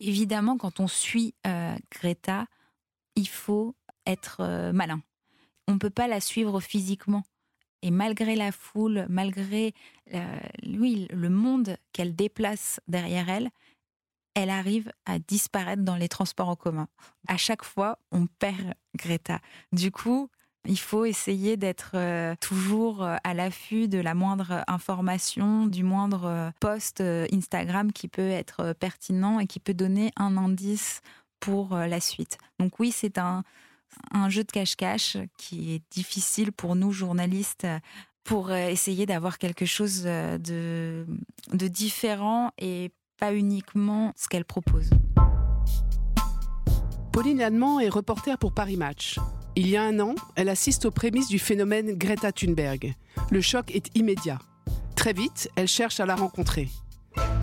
Évidemment, quand on suit Greta, il faut être malin. On ne peut pas la suivre physiquement. Et malgré la foule, malgré oui, le monde qu'elle déplace derrière elle, elle arrive à disparaître dans les transports en commun. À chaque fois, on perd Greta. Du coup, il faut essayer d'être euh, toujours euh, à l'affût de la moindre information, du moindre euh, post Instagram qui peut être pertinent et qui peut donner un indice pour la suite. Donc oui, c'est un, jeu de cache-cache qui est difficile pour nous journalistes pour essayer d'avoir quelque chose de différent et pas uniquement ce qu'elle propose. Pauline Allemand est reporter pour Paris Match. Il y a un an, elle assiste aux prémices du phénomène Greta Thunberg. Le choc est immédiat. Très vite, elle cherche à la rencontrer.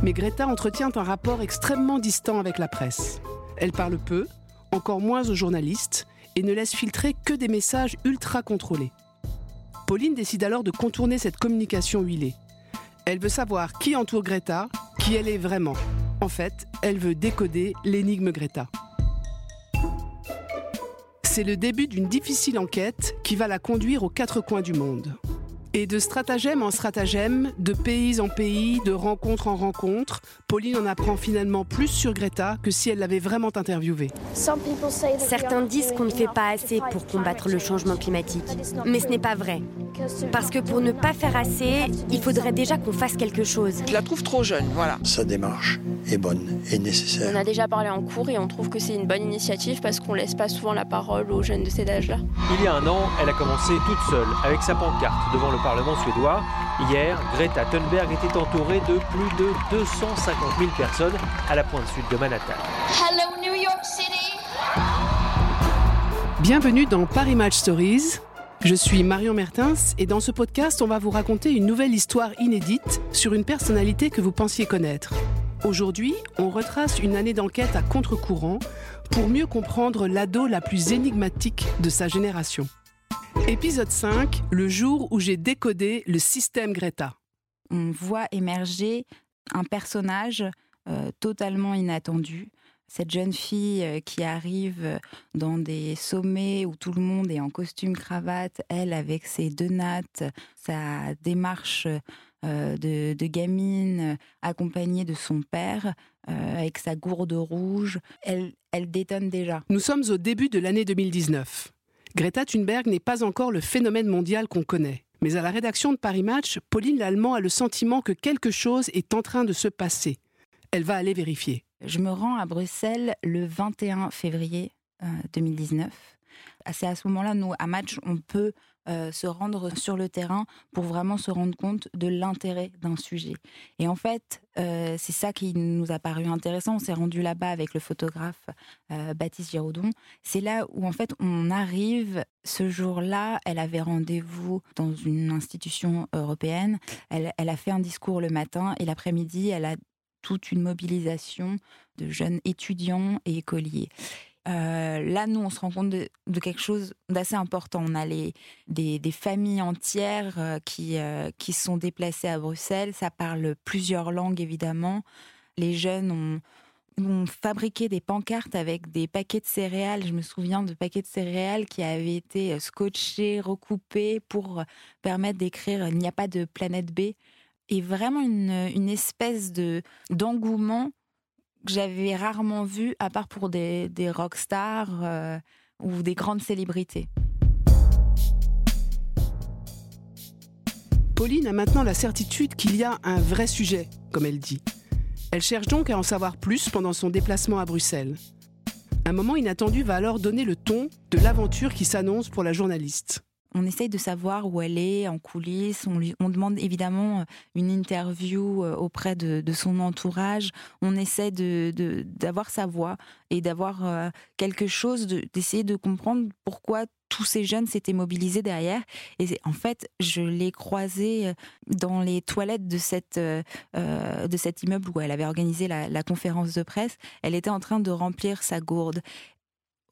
Mais Greta entretient un rapport extrêmement distant avec la presse. Elle parle peu, encore moins aux journalistes, et ne laisse filtrer que des messages ultra contrôlés. Pauline décide alors de contourner cette communication huilée. Elle veut savoir qui entoure Greta, qui elle est vraiment. En fait, elle veut décoder l'énigme Greta. C'est le début d'une difficile enquête qui va la conduire aux quatre coins du monde. Et de stratagème en stratagème, de pays en pays, de rencontre en rencontre, Pauline en apprend finalement plus sur Greta que si elle l'avait vraiment interviewée. Certains disent qu'on ne fait pas assez pour combattre le changement climatique. Mais ce n'est pas vrai. Parce que pour ne pas faire assez, il faudrait déjà qu'on fasse quelque chose. Je la trouve trop jeune, voilà. Sa démarche est bonne et nécessaire. On a déjà parlé en cours et on trouve que c'est une bonne initiative parce qu'on laisse pas souvent la parole aux jeunes de cet âge-là. Il y a un an, elle a commencé toute seule, avec sa pancarte, devant le Parlement suédois. Hier, Greta Thunberg était entourée de plus de 250 000 personnes à la pointe sud de Manhattan. Hello New York City. Bienvenue dans Paris Match Stories. Je suis Marion Mertens et dans ce podcast, on va vous raconter une nouvelle histoire inédite sur une personnalité que vous pensiez connaître. Aujourd'hui, on retrace une année d'enquête à contre-courant pour mieux comprendre l'ado la plus énigmatique de sa génération. Épisode 5, le jour où j'ai décodé le système Greta. On voit émerger un personnage euh, totalement inattendu. Cette jeune fille euh, qui arrive dans des sommets où tout le monde est en costume cravate, elle avec ses deux nattes, sa démarche euh, de, gamine accompagnée de son père, avec sa gourde rouge, elle, elle détonne déjà. Nous sommes au début de l'année 2019. Greta Thunberg n'est pas encore le phénomène mondial qu'on connaît. Mais à la rédaction de Paris Match, Pauline Lallemand a le sentiment que quelque chose est en train de se passer. Elle va aller vérifier. Je me rends à Bruxelles le 21 février 2019. Euh, C'est à ce moment-là, nous, à Match, on peut euh, se rendre sur le terrain pour vraiment se rendre compte de l'intérêt d'un sujet. Et en fait, euh, c'est ça qui nous a paru intéressant. On s'est rendu là-bas avec le photographe euh, Baptiste Giraudon. C'est là où en fait on arrive. Ce jour-là, elle avait rendez-vous dans une institution européenne. Elle, elle a fait un discours le matin et l'après-midi, elle a toute une mobilisation de jeunes étudiants et écoliers. Euh, là, nous, on se rend compte de, quelque chose d'assez important. On a les, des, familles entières euh, qui, euh, qui sont déplacées à Bruxelles. Ça parle plusieurs langues, évidemment. Les jeunes ont, ont fabriqué des pancartes avec des paquets de céréales. Je me souviens de paquets de céréales qui avaient été scotchés, recoupés pour permettre d'écrire Il n'y a pas de planète B. Et vraiment une, une espèce de d'engouement que j'avais rarement vu, à part pour des, des rockstars euh, ou des grandes célébrités. Pauline a maintenant la certitude qu'il y a un vrai sujet, comme elle dit. Elle cherche donc à en savoir plus pendant son déplacement à Bruxelles. Un moment inattendu va alors donner le ton de l'aventure qui s'annonce pour la journaliste on essaye de savoir où elle est en coulisses. On, lui, demande évidemment euh, une interview euh, auprès de, son entourage. On essaie d'avoir sa voix et d'avoir euh, quelque chose, d'essayer de, comprendre pourquoi tous ces jeunes s'étaient mobilisés derrière. Et en fait, je l'ai croisée dans les toilettes de, cet immeuble où elle avait organisé la conférence de presse. Elle était en train de remplir sa gourde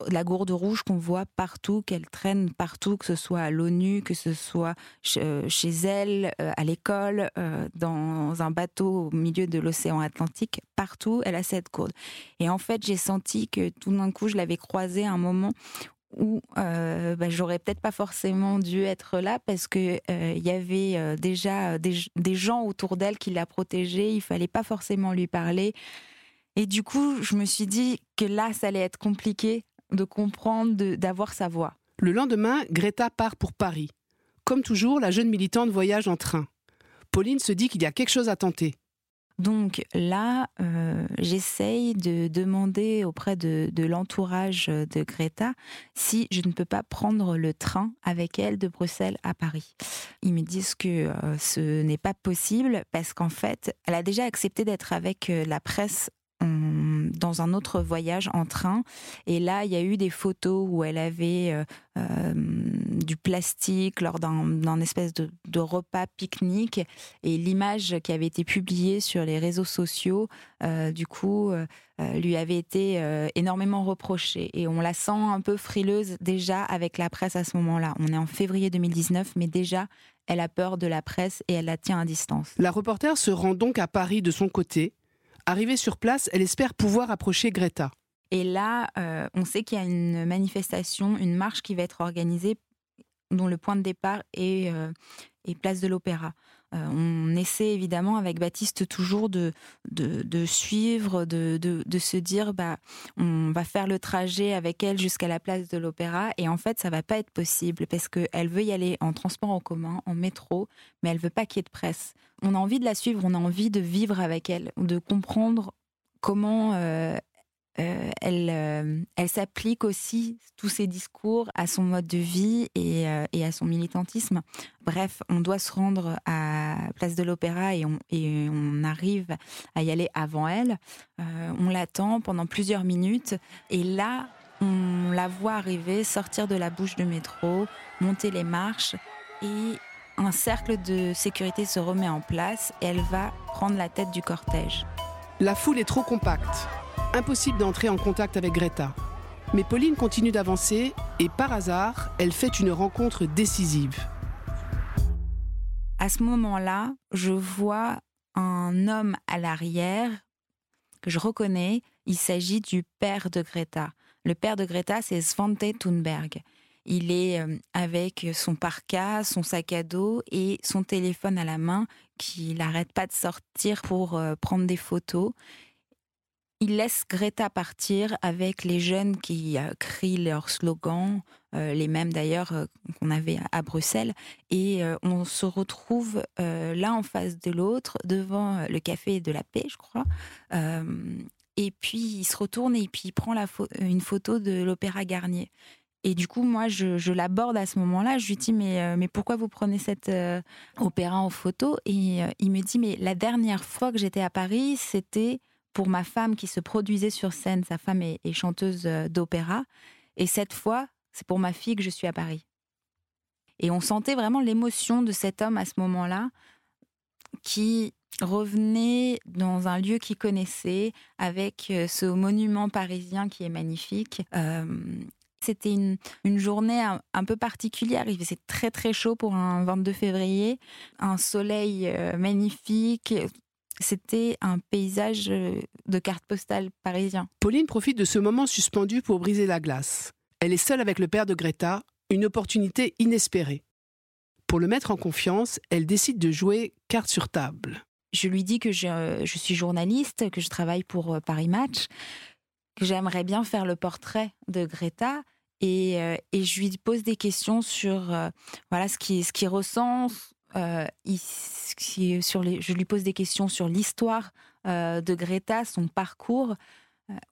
la gourde rouge qu'on voit partout, qu'elle traîne partout, que ce soit à l'ONU, que ce soit chez elle, à l'école, dans un bateau au milieu de l'océan Atlantique, partout, elle a cette gourde. Et en fait, j'ai senti que tout d'un coup, je l'avais croisée à un moment où euh, bah, j'aurais peut-être pas forcément dû être là parce que euh, il y avait euh, déjà des, gens autour d'elle qui la protégeaient. Il fallait pas forcément lui parler. Et du coup, je me suis dit que là, ça allait être compliqué de comprendre, d'avoir sa voix. Le lendemain, Greta part pour Paris. Comme toujours, la jeune militante voyage en train. Pauline se dit qu'il y a quelque chose à tenter. Donc là, euh, j'essaye de demander auprès de, l'entourage de Greta si je ne peux pas prendre le train avec elle de Bruxelles à Paris. Ils me disent que euh, ce n'est pas possible parce qu'en fait, elle a déjà accepté d'être avec euh, la presse dans un autre voyage en train. Et là, il y a eu des photos où elle avait euh, euh, du plastique lors d'un espèce de, repas pique-nique. Et l'image qui avait été publiée sur les réseaux sociaux, euh, du coup, lui avait été énormément reprochée. Et on la sent un peu frileuse déjà avec la presse à ce moment-là. On est en février 2019, mais déjà, elle a peur de la presse et elle la tient à distance. La reporter se rend donc à Paris de son côté Arrivée sur place, elle espère pouvoir approcher Greta. Et là, euh, on sait qu'il y a une manifestation, une marche qui va être organisée, dont le point de départ est, euh, place de l'Opéra. Euh, on essaie évidemment avec Baptiste toujours de, de, suivre, de, de, se dire bah, on va faire le trajet avec elle jusqu'à la place de l'Opéra. Et en fait, ça va pas être possible parce qu'elle veut y aller en transport en commun, en métro, mais elle veut pas qu'il y ait de presse on a envie de la suivre, on a envie de vivre avec elle, de comprendre comment euh, euh, elle, euh, elle s'applique aussi tous ses discours à son mode de vie et, à son militantisme. Bref, on doit se rendre à Place de l'Opéra et on, et on arrive à y aller avant elle. on l'attend pendant plusieurs minutes et là, on la voit arriver, sortir de la bouche de métro, monter les marches et un cercle de sécurité se remet en place et elle va prendre la tête du cortège. La foule est trop compacte. Impossible d'entrer en contact avec Greta. Mais Pauline continue d'avancer et par hasard, elle fait une rencontre décisive. À ce moment-là, je vois un homme à l'arrière que je reconnais. Il s'agit du père de Greta. Le père de Greta, c'est Svante Thunberg. Il est euh, avec son parka, son sac à dos et son téléphone à la main qu'il n'arrête pas de sortir pour euh, prendre des photos. Il laisse Greta partir avec les jeunes qui euh, crient leurs slogans, les mêmes d'ailleurs qu'on avait à Bruxelles. Et on se retrouve l'un en face de l'autre devant le café de la paix, je crois. et puis il se retourne et il prend une photo de l'Opéra Garnier. Et du coup, moi, je, l'aborde à ce moment-là. Je lui dis, mais, euh, mais pourquoi vous prenez cette euh, opéra en photo? Et euh, il me dit, mais la dernière fois que j'étais à Paris, c'était pour ma femme qui se produisait sur scène. Sa femme est, chanteuse d'opéra. Et cette fois, c'est pour ma fille que je suis à Paris. Et on sentait vraiment l'émotion de cet homme à ce moment-là, qui revenait dans un lieu qu'il connaissait, avec ce monument parisien qui est magnifique. C'était une, journée un, peu particulière. Il faisait très très chaud pour un 22 février, un soleil euh, magnifique. C'était un paysage euh, de carte postale parisien. Pauline profite de ce moment suspendu pour briser la glace. Elle est seule avec le père de Greta, une opportunité inespérée. Pour le mettre en confiance, elle décide de jouer carte sur table. Je lui dis que je, je suis journaliste, que je travaille pour euh, Paris Match, que j'aimerais bien faire le portrait de Greta euh, et, je lui pose des questions sur euh, voilà ce qui ce qui ressent. Euh, je lui pose des questions sur l'histoire de Greta, son parcours.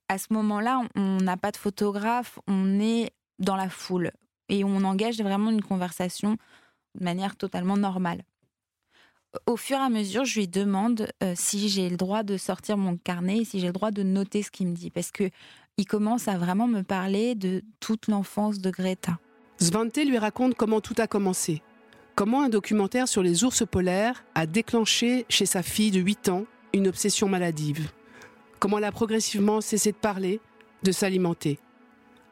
à ce moment-là, on n'a pas de photographe, on est dans la foule et on engage vraiment une conversation de manière totalement normale. Au fur et à mesure, je lui demande si j'ai le droit de sortir mon carnet, si j'ai le droit de noter ce qu'il me dit, parce que il commence à vraiment me parler de toute l'enfance de Greta. Svante lui raconte comment tout a commencé. Comment un documentaire sur les ours polaires a déclenché chez sa fille de 8 ans une obsession maladive? Comment elle a progressivement cessé de parler, de s'alimenter?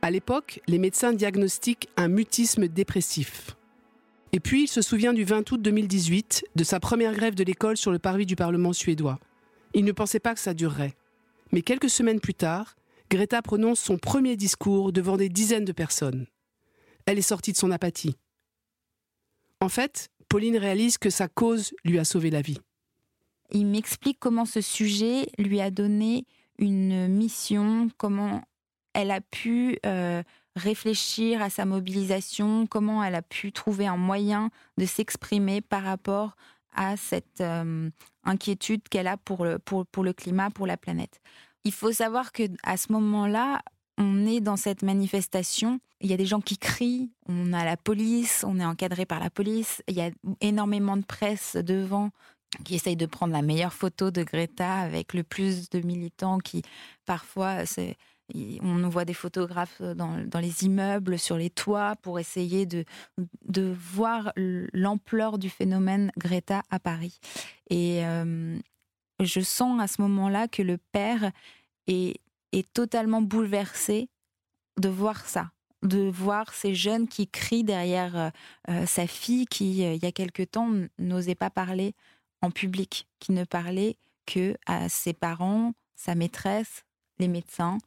À l'époque, les médecins diagnostiquent un mutisme dépressif. Et puis, il se souvient du 20 août 2018, de sa première grève de l'école sur le parvis du Parlement suédois. Il ne pensait pas que ça durerait. Mais quelques semaines plus tard, Greta prononce son premier discours devant des dizaines de personnes. Elle est sortie de son apathie. En fait, Pauline réalise que sa cause lui a sauvé la vie. Il m'explique comment ce sujet lui a donné une mission, comment elle a pu euh, réfléchir à sa mobilisation, comment elle a pu trouver un moyen de s'exprimer par rapport à cette euh, inquiétude qu'elle a pour le, pour, pour le climat, pour la planète. Il faut savoir que à ce moment-là, on est dans cette manifestation. Il y a des gens qui crient, on a la police, on est encadré par la police. Il y a énormément de presse devant qui essaye de prendre la meilleure photo de Greta avec le plus de militants qui parfois on voit des photographes dans, les immeubles, sur les toits, pour essayer de, de voir l'ampleur du phénomène Greta à Paris. Et euh, je sens à ce moment-là que le père est, est totalement bouleversé de voir ça, de voir ces jeunes qui crient derrière euh, euh, sa fille qui, il y a quelque temps, n'osait pas parler en public, qui ne parlait que à ses parents, sa maîtresse, les médecins,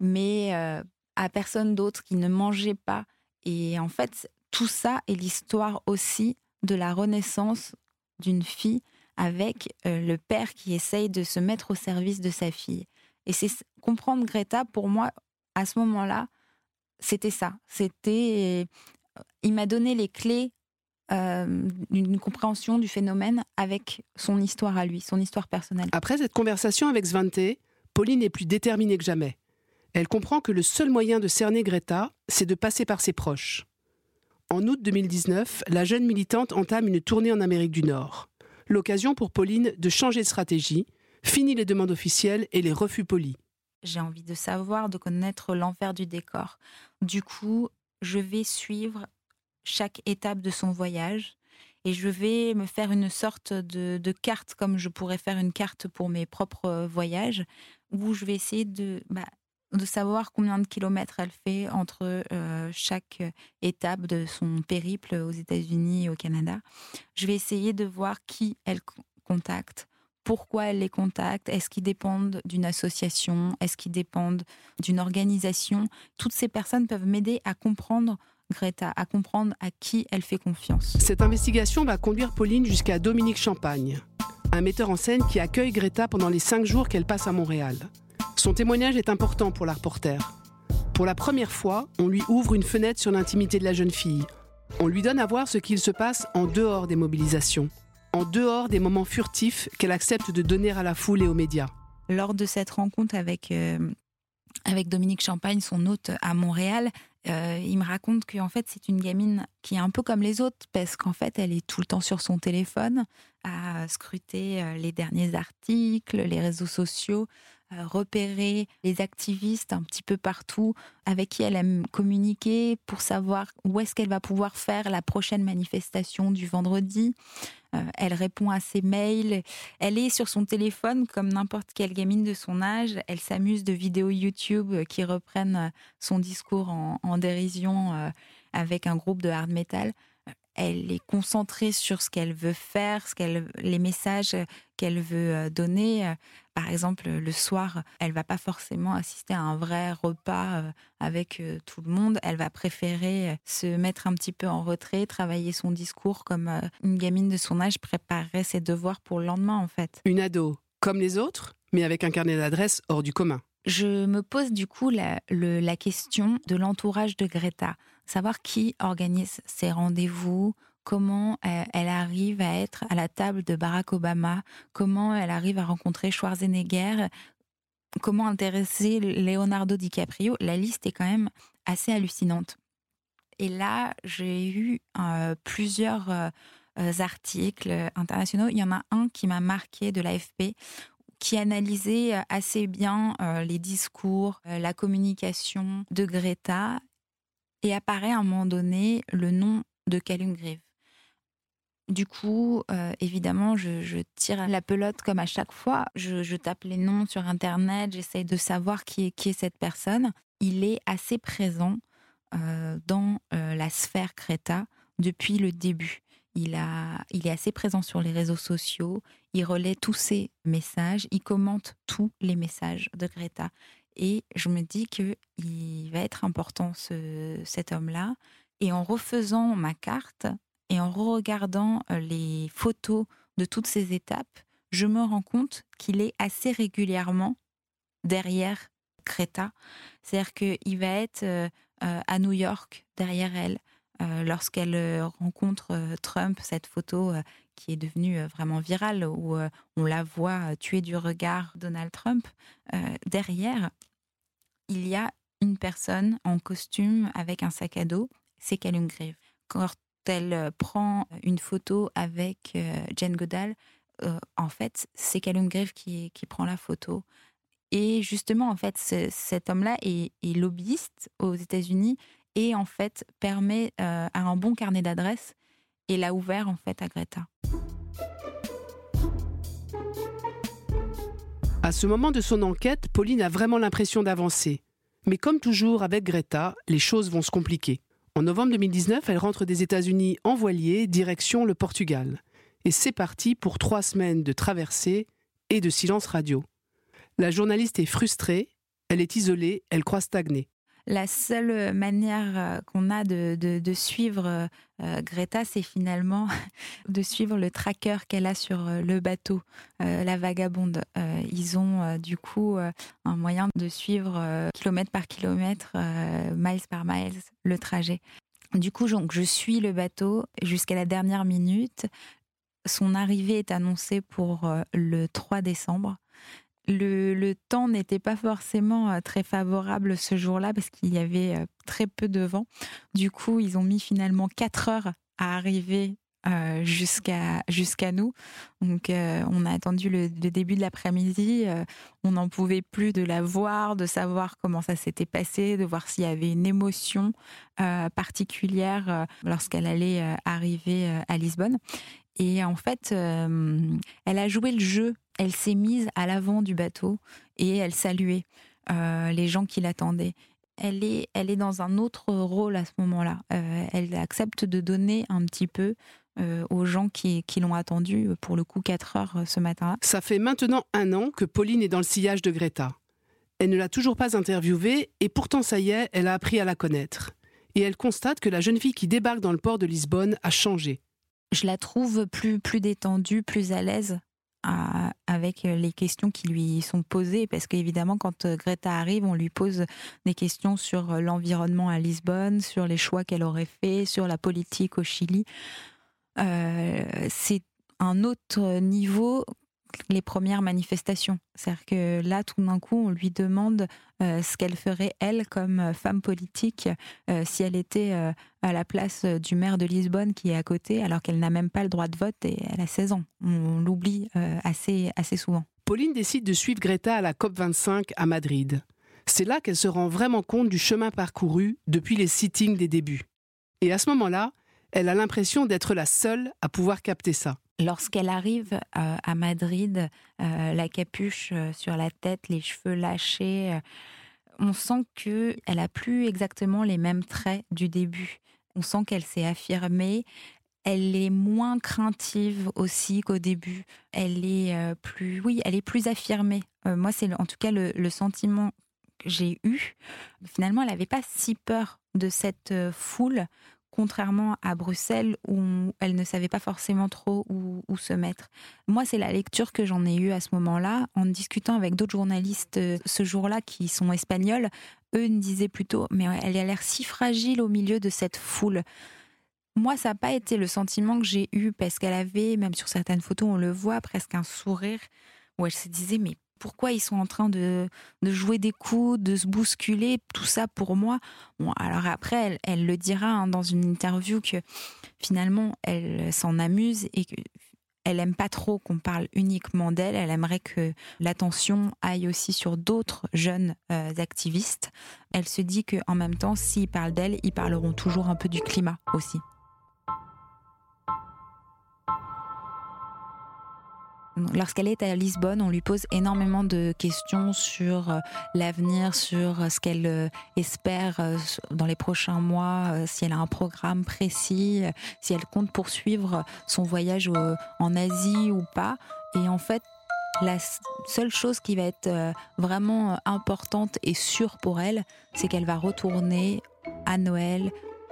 mais euh, à personne d'autre, qui ne mangeait pas. Et en fait, tout ça est l'histoire aussi de la renaissance d'une fille avec euh, le père qui essaye de se mettre au service de sa fille. Et c'est comprendre Greta, pour moi, à ce moment-là, c'était ça. C'était, il m'a donné les clés euh, d'une compréhension du phénomène avec son histoire à lui, son histoire personnelle. Après cette conversation avec Svante, Pauline est plus déterminée que jamais. Elle comprend que le seul moyen de cerner Greta, c'est de passer par ses proches. En août 2019, la jeune militante entame une tournée en Amérique du Nord. L'occasion pour Pauline de changer de stratégie, fini les demandes officielles et les refus polis. J'ai envie de savoir, de connaître l'envers du décor. Du coup, je vais suivre chaque étape de son voyage et je vais me faire une sorte de, carte comme je pourrais faire une carte pour mes propres voyages où je vais essayer de, bah, savoir combien de kilomètres elle fait entre euh, chaque étape de son périple aux États-Unis et au Canada. Je vais essayer de voir qui elle contacte, pourquoi elle les contacte, est-ce qu'ils dépendent d'une association, est-ce qu'ils dépendent d'une organisation. Toutes ces personnes peuvent m'aider à comprendre Greta, à comprendre à qui elle fait confiance. Cette investigation va conduire Pauline jusqu'à Dominique Champagne, un metteur en scène qui accueille Greta pendant les cinq jours qu'elle passe à Montréal. Son témoignage est important pour la reporter. Pour la première fois, on lui ouvre une fenêtre sur l'intimité de la jeune fille. On lui donne à voir ce qu'il se passe en dehors des mobilisations, en dehors des moments furtifs qu'elle accepte de donner à la foule et aux médias. Lors de cette rencontre avec, euh, avec Dominique Champagne, son hôte à Montréal, euh, il me raconte qu'en fait, c'est une gamine qui est un peu comme les autres, parce qu'en fait, elle est tout le temps sur son téléphone, à scruter euh, les derniers articles, les réseaux sociaux, repérer les activistes un petit peu partout, avec qui elle aime communiquer pour savoir où est-ce qu'elle va pouvoir faire la prochaine manifestation du vendredi. Euh, elle répond à ses mails. Elle est sur son téléphone comme n'importe quelle gamine de son âge. Elle s'amuse de vidéos YouTube qui reprennent son discours en, dérision euh, avec un groupe de hard metal elle est concentrée sur ce qu'elle veut faire, ce qu'elle, les messages qu'elle veut donner. Par exemple, le soir, elle va pas forcément assister à un vrai repas avec tout le monde. Elle va préférer se mettre un petit peu en retrait, travailler son discours comme une gamine de son âge préparerait ses devoirs pour le lendemain, en fait. Une ado, comme les autres, mais avec un carnet d'adresses hors du commun. Je me pose du coup la, la question de l'entourage de Greta, savoir qui organise ses rendez-vous, comment euh, elle arrive à être à la table de Barack Obama, comment elle arrive à rencontrer Schwarzenegger, comment intéresser Leonardo DiCaprio. La liste est quand même assez hallucinante. Et là, j'ai eu euh, plusieurs euh, articles internationaux. Il y en a un qui m'a marqué de l'AFP qui analysait assez bien les discours, la communication de Greta et apparaît à un moment donné le nom de Callum Grieve. Du coup, euh, évidemment, je, tire la pelote comme à chaque fois. Je, tape les noms sur Internet, j'essaye de savoir qui est, qui est cette personne. il est assez présent euh, dans euh, la sphère Greta depuis le début. Il, a, il est assez présent sur les réseaux sociaux, il relaie tous ses messages, il commente tous les messages de Greta. Et je me dis qu'il va être important, ce, cet homme-là. Et en refaisant ma carte et en regardant euh, les photos de toutes ces étapes, je me rends compte qu'il est assez régulièrement derrière Greta. C'est-à-dire qu'il va être euh, euh, à New York derrière elle. Lorsqu'elle rencontre Trump, cette photo qui est devenue vraiment virale, où on la voit tuer du regard Donald Trump, derrière, il y a une personne en costume avec un sac à dos, c'est Grave. Quand elle prend une photo avec Jane Goodall, en fait, c'est Grave qui, qui prend la photo. Et justement, en fait, cet homme-là est, lobbyiste aux États-Unis et en fait permet à un bon carnet d'adresses et l'a ouvert en fait à Greta. À ce moment de son enquête, Pauline a vraiment l'impression d'avancer. Mais comme toujours avec Greta, les choses vont se compliquer. En novembre 2019, elle rentre des États-Unis en voilier, direction le Portugal. Et c'est parti pour trois semaines de traversée et de silence radio. La journaliste est frustrée, elle est isolée, elle croit stagner la seule manière euh, qu'on a de, suivre euh, euh, Greta, c'est finalement de suivre le tracker qu'elle a sur le bateau, la vagabonde. ils ont du coup un moyen de suivre kilomètre par kilomètre, miles par miles, le trajet. Du coup, donc, je suis le bateau jusqu'à la dernière minute. Son arrivée est annoncée pour le 3 décembre le, temps n'était pas forcément euh, très favorable ce jour-là parce qu'il y avait euh, très peu de vent. Du coup, ils ont mis finalement 4 heures à arriver euh, jusqu'à jusqu'à nous. Donc, on a attendu le, début de l'après-midi. on n'en pouvait plus de la voir, de savoir comment ça s'était passé, de voir s'il y avait une émotion particulière lorsqu'elle allait arriver à Lisbonne. Et en fait, elle a joué le jeu elle s'est mise à l'avant du bateau et elle saluait euh, les gens qui l'attendaient. Elle est, elle est dans un autre rôle à ce moment-là. Euh, elle accepte de donner un petit peu euh, aux gens qui, qui l'ont attendue, pour le coup, 4 heures ce matin. Ça fait maintenant un an que Pauline est dans le sillage de Greta. Elle ne l'a toujours pas interviewée et pourtant, ça y est, elle a appris à la connaître. Et elle constate que la jeune fille qui débarque dans le port de Lisbonne a changé. Je la trouve plus, plus détendue, plus à l'aise avec les questions qui lui sont posées, parce qu'évidemment, quand euh, Greta arrive, on lui pose des questions sur euh, l'environnement à Lisbonne, sur les choix qu'elle aurait fait, sur la politique au Chili. Euh, c'est un autre niveau les premières manifestations. C'est-à-dire que là, tout d'un coup, on lui demande euh, ce qu'elle ferait, elle, comme euh, femme politique, euh, si elle était à la place du maire de Lisbonne qui est à côté, alors qu'elle n'a même pas le droit de vote et elle a 16 ans. On l'oublie assez, assez souvent. Pauline décide de suivre Greta à la COP25 à Madrid. C'est là qu'elle se rend vraiment compte du chemin parcouru depuis les sittings des débuts. Et à ce moment-là, elle a l'impression d'être la seule à pouvoir capter ça. Lorsqu'elle arrive euh, à Madrid, euh, la capuche euh, sur la tête, les cheveux lâchés, on sent qu'elle a plus exactement les mêmes traits du début. On sent qu'elle s'est affirmée. Elle est moins craintive aussi qu'au début. Elle est plus, oui, elle est plus affirmée. moi, c'est en tout cas le sentiment que j'ai eu. Finalement, elle n'avait pas si peur de cette foule contrairement à Bruxelles où elle ne savait pas forcément trop où, se mettre. Moi, c'est la lecture que j'en ai eue à ce moment-là, en discutant avec d'autres journalistes euh, ce jour-là qui sont espagnols. Eux me disaient plutôt, mais elle a l'air si fragile au milieu de cette foule. Moi, ça n'a pas été le sentiment que j'ai eu parce qu'elle avait, même sur certaines photos, on le voit, presque un sourire où elle se disait, mais pourquoi ils sont en train de, jouer des coups, de se bousculer, tout ça pour moi. Bon, alors après, elle, le dira hein, dans une interview que finalement, elle s'en amuse et que elle aime pas trop qu'on parle uniquement d'elle. Elle aimerait que l'attention aille aussi sur d'autres jeunes euh, activistes. Elle se dit qu'en même temps, s'ils parlent d'elle, ils parleront toujours un peu du climat aussi. Lorsqu'elle est à Lisbonne, on lui pose énormément de questions sur euh, l'avenir, sur euh, ce qu'elle euh, espère dans les prochains mois, si elle a un programme précis, si elle compte poursuivre son voyage en Asie ou pas. Et en fait, la seule chose qui va être vraiment importante et sûre pour elle, c'est qu'elle va retourner à Noël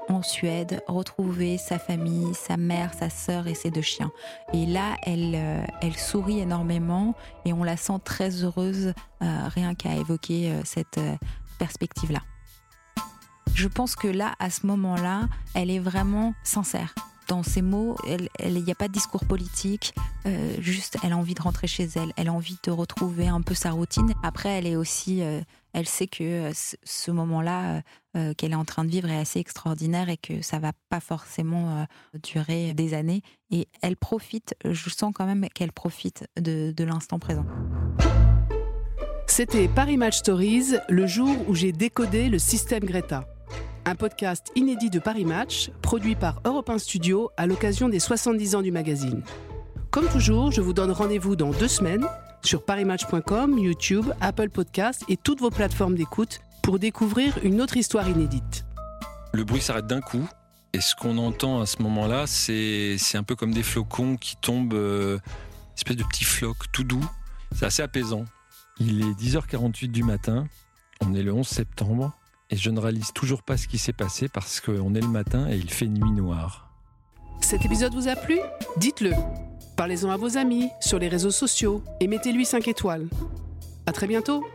en Suède, retrouver sa famille, sa mère, sa sœur et ses deux chiens. Et là, elle, euh, elle sourit énormément et on la sent très heureuse euh, rien qu'à évoquer euh, cette perspective-là. Je pense que là, à ce moment-là, elle est vraiment sincère dans ses mots, il n'y a pas de discours politique, juste elle a envie de rentrer chez elle, elle a envie de retrouver un peu sa routine. Après, elle est aussi elle sait que euh, ce moment-là euh, qu'elle est en train de vivre est assez extraordinaire et que ça va pas forcément euh, durer des années. Et elle profite, je sens quand même qu'elle profite de l'instant présent. C'était Paris Match Stories, le jour où j'ai décodé le système Greta. Un podcast inédit de Paris Match, produit par Europe 1 Studio à l'occasion des 70 ans du magazine. Comme toujours, je vous donne rendez-vous dans deux semaines sur parimatch.com, YouTube, Apple Podcasts et toutes vos plateformes d'écoute pour découvrir une autre histoire inédite. Le bruit s'arrête d'un coup et ce qu'on entend à ce moment-là, c'est un peu comme des flocons qui tombent, euh, espèce de petits flocs tout doux. C'est assez apaisant. Il est 10h48 du matin, on est le 11 septembre et je ne réalise toujours pas ce qui s'est passé parce qu'on est le matin et il fait nuit noire. Cet épisode vous a plu Dites-le Parlez-en à vos amis, sur les réseaux sociaux et mettez-lui 5 étoiles. À très bientôt